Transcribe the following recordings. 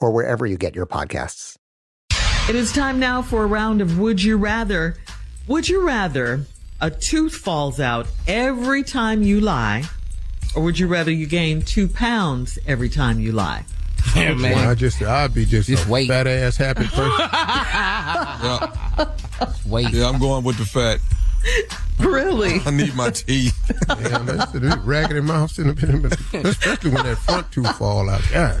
or wherever you get your podcasts. It is time now for a round of Would You Rather. Would you rather a tooth falls out every time you lie, or would you rather you gain two pounds every time you lie? Oh, yeah, man. I just, I'd be just, Just a wait. fat ass happy person. Yeah, Wait. Yeah, I'm going with the fat. Really? I need my teeth. yeah, man, it's a raggedy mouth, in the especially when that front tooth fall out. God,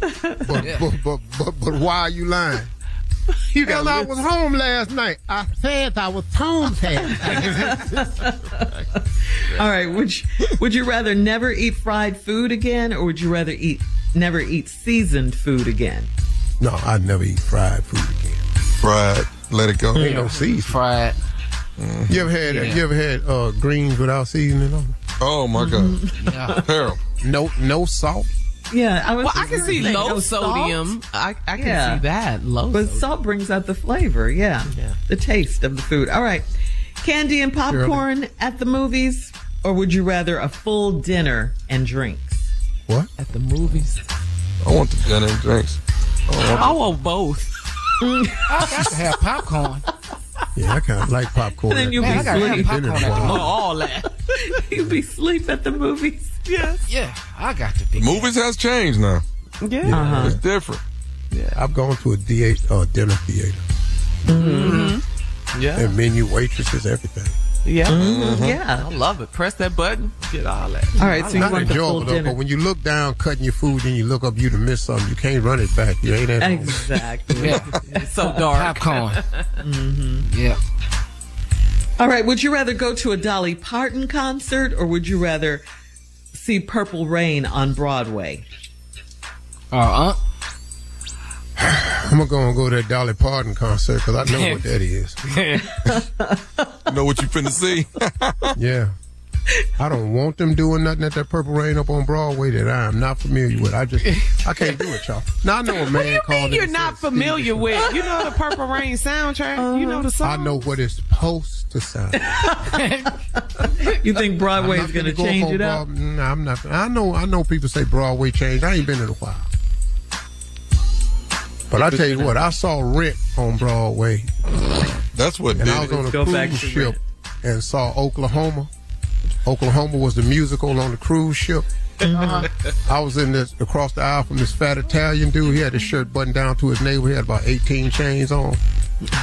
but, but, but, but, but why are you lying? You Hell, I was home last night. I said I was home last. All right. Would you, would you rather never eat fried food again, or would you rather eat never eat seasoned food again? no, I'd never eat fried food again. Fried. Let it go. Ain't no seasoning. Fried. You ever had, you ever had uh, greens without seasoning on? Oh my God. Yeah. Terrible. No, no salt. Yeah, I was. Well, I can see saying low no salt, sodium. I, I can Yeah. see that. Low But sodium. salt brings out the flavor, yeah. Yeah. The taste of the food. All right. Candy and popcorn at the movies, or would you rather a full dinner and drinks? What? At the movies. I want the dinner and drinks. Oh, I want both. I got to have popcorn. Yeah, I kind of like popcorn. and Then you'll Man, be I sleep. popcorn at the movie. all that. You'll be sleep at the movies. Yes. Yeah, I got to be. Movies has changed now. Yeah. Uh-huh. It's different. Yeah. I've gone to a D- uh, dinner theater. Yeah. And menu waitresses, everything. Yeah. Mm-hmm. Yeah. I love it. Press that button. Get all that. All right. So you Not want the full enjoyable though, dinner? but when you look down cutting your food and you look up, you'd have missed something. You can't run it back. You ain't at home. Exactly. Yeah, It's so dark. popcorn. Yeah. All right. Would you rather go to a Dolly Parton concert, or would you rather see Purple Rain on Broadway? Uh, uh. I'm gonna go and go to that Dolly Parton concert because I know what that is. You know what you finna see? Yeah. I don't want them doing nothing at that Purple Rain up on Broadway that I am not familiar with. I just, I can't do it, y'all. Now I know a man What do you called mean you're not familiar "Stevie, with? You know the Purple Rain soundtrack? You know the song? I know what it's supposed to sound. You think Broadway is going to gonna go change for it up? Broad- Nah, I'm not. I know. I know people say Broadway changed. I ain't been in a while. But I tell you what, I saw Rent on Broadway, That's what and did I was it. on a go back cruise to ship and saw Oklahoma. Oklahoma was the musical on the cruise ship. Uh-huh. I was in this across the aisle from this fat Italian dude. He had his shirt buttoned down to his navel. He had about 18 chains on.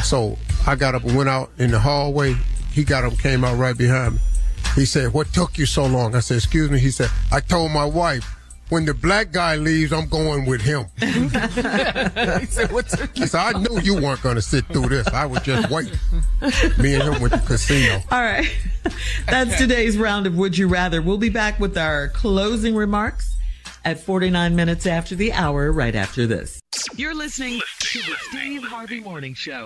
So I got up and went out in the hallway. He got up, came out right behind me. He said, "What took you so long?" I said, "Excuse me." He said, "I told my wife when the black guy leaves, I'm going with him. he said, "What took I said, I knew you weren't going to sit through this. I was just waiting. Me and him went to casino. All right. That's today's round of Would You Rather. We'll be back with our closing remarks at 49 minutes after the hour, right after this. You're listening to the Steve Harvey Morning Show.